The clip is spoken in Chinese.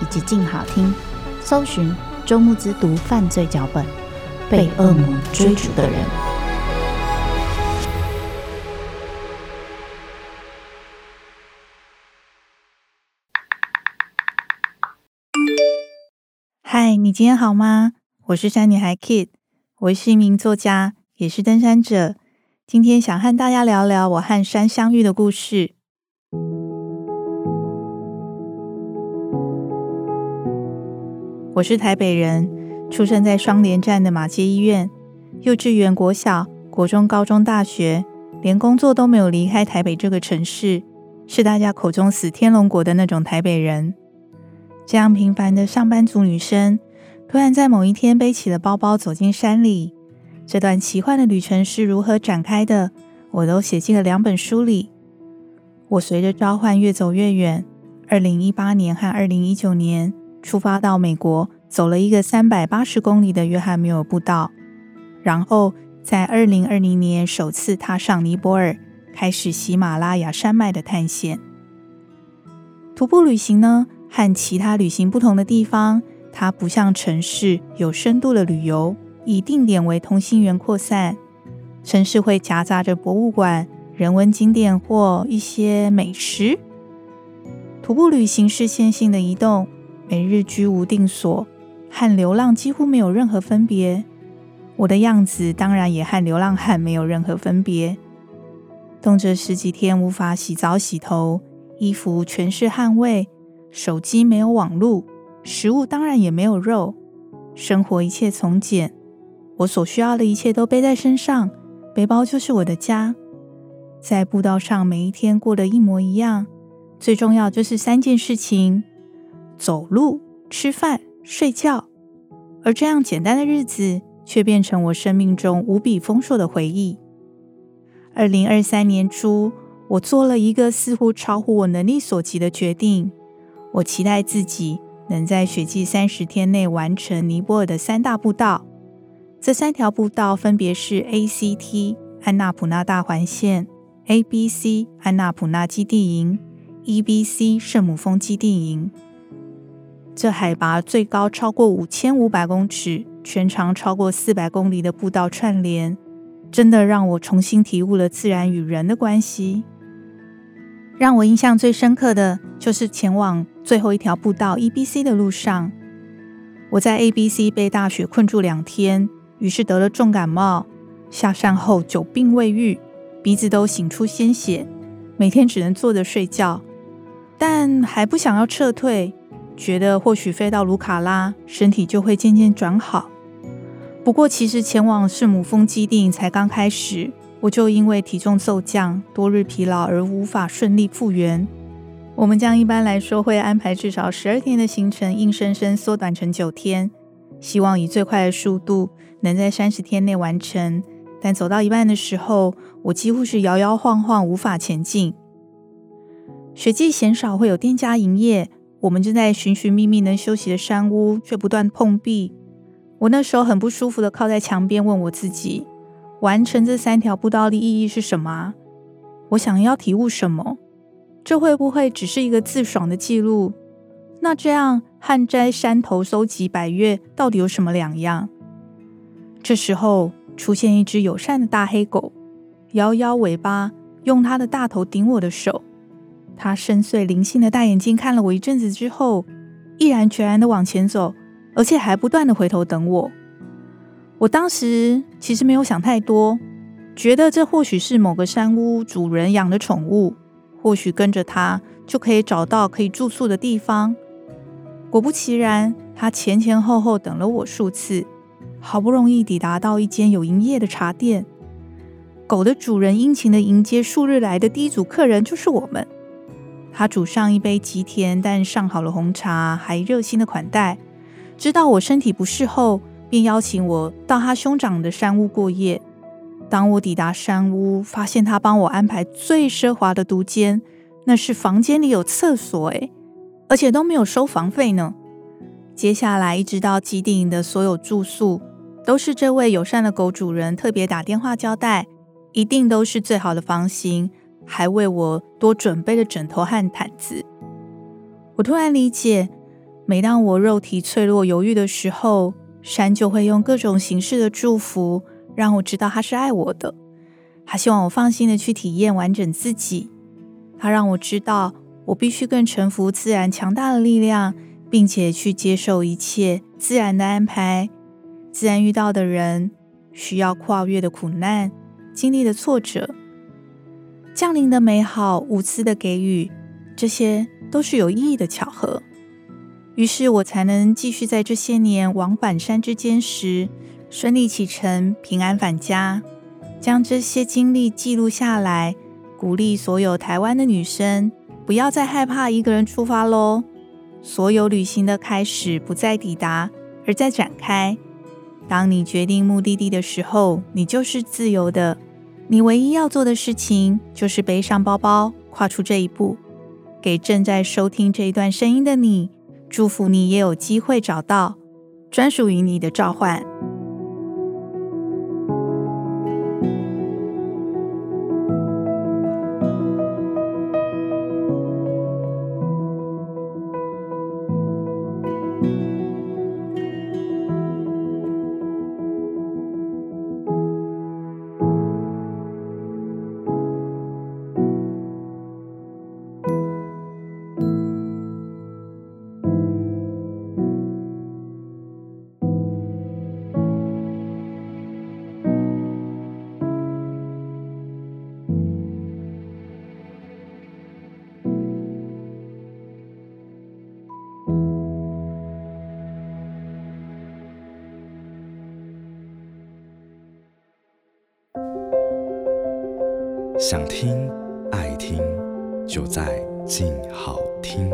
以及静好听，搜寻周慕之读犯罪脚本，被恶魔追逐的人。嗨，你今天好吗？我是山女孩 Kid，我是一名作家，也是登山者。今天想和大家聊聊我和山相遇的故事。我是台北人，出生在双连站的马街医院，幼稚园、国小、国中、高中、大学，连工作都没有离开台北这个城市，是大家口中死天龙国的那种台北人。这样平凡的上班族女生，突然在某一天背起了包包走进山里。这段奇幻的旅程是如何展开的？我都写进了两本书里。我随着召唤越走越远。二零一八年和二零一九年出发到美国，走了一个三百八十公里的约翰米尔步道，然后在二零二零年首次踏上尼泊尔，开始喜马拉雅山脉的探险。徒步旅行呢，和其他旅行不同的地方，它不像城市有深度的旅游。以定点为同心圆扩散，城市会夹杂着博物馆、人文景点或一些美食。徒步旅行是线性的移动，每日居无定所，和流浪几乎没有任何分别。我的样子当然也和流浪汉没有任何分别，动辄十几天无法洗澡洗头，衣服全是汗味，手机没有网路，食物当然也没有肉，生活一切从简。我所需要的一切都背在身上，背包就是我的家。在步道上，每一天过得一模一样。最重要就是三件事情：走路、吃饭、睡觉。而这样简单的日子，却变成我生命中无比丰硕的回忆。二零二三年初，我做了一个似乎超乎我能力所及的决定。我期待自己能在雪季三十天内完成尼泊尔的三大步道。这三条步道分别是 ACT 安纳普纳大环线、ABC 安纳普纳基地营、EBC 圣母峰基地营。这海拔最高超过五千五百公尺、全长超过四百公里的步道串联，真的让我重新体悟了自然与人的关系。让我印象最深刻的就是前往最后一条步道 EBC 的路上，我在 ABC 被大雪困住两天。于是得了重感冒，下山后久病未愈，鼻子都擤出鲜血，每天只能坐着睡觉，但还不想要撤退，觉得或许飞到卢卡拉，身体就会渐渐转好。不过，其实前往圣母峰基地才刚开始，我就因为体重骤降、多日疲劳而无法顺利复原。我们将一般来说会安排至少十二天的行程，硬生生缩短成九天，希望以最快的速度。能在三十天内完成，但走到一半的时候，我几乎是摇摇晃晃，无法前进。雪季鲜少会有店家营业，我们正在寻寻觅觅能休息的山屋，却不断碰壁。我那时候很不舒服的靠在墙边，问我自己：完成这三条步道的意义是什么？我想要体悟什么？这会不会只是一个自爽的记录？那这样和在山头搜集百越到底有什么两样？这时候出现一只友善的大黑狗，摇摇尾巴，用它的大头顶我的手。它深邃灵性的大眼睛看了我一阵子之后，毅然决然的往前走，而且还不断地回头等我。我当时其实没有想太多，觉得这或许是某个山屋主人养的宠物，或许跟着他就可以找到可以住宿的地方。果不其然，他前前后后等了我数次，好不容易抵达到一间有营业的茶店。狗的主人殷勤地迎接数日来的第一组客人，就是我们。他煮上一杯极甜但上好了红茶，还热心的款待。知道我身体不适后，便邀请我到他兄长的山屋过夜。当我抵达山屋，发现他帮我安排最奢华的独间，那是房间里有厕所，诶，而且都没有收房费呢。接下来一直到基地营的所有住宿，都是这位友善的狗主人特别打电话交代，一定都是最好的房型。还为我多准备了枕头和毯子。我突然理解，每当我肉体脆弱、犹豫的时候，山就会用各种形式的祝福，让我知道他是爱我的。他希望我放心的去体验完整自己。他让我知道，我必须更臣服自然强大的力量，并且去接受一切自然的安排。自然遇到的人，需要跨越的苦难，经历的挫折。降临的美好，无私的给予，这些都是有意义的巧合。于是我才能继续在这些年往返山之间时顺利启程，平安返家，将这些经历记录下来，鼓励所有台湾的女生不要再害怕一个人出发喽。所有旅行的开始不在抵达，而在展开。当你决定目的地的时候，你就是自由的。你唯一要做的事情就是背上包包，跨出这一步。给正在收听这一段声音的你，祝福你也有机会找到专属于你的召唤。想听爱听，就在静好听。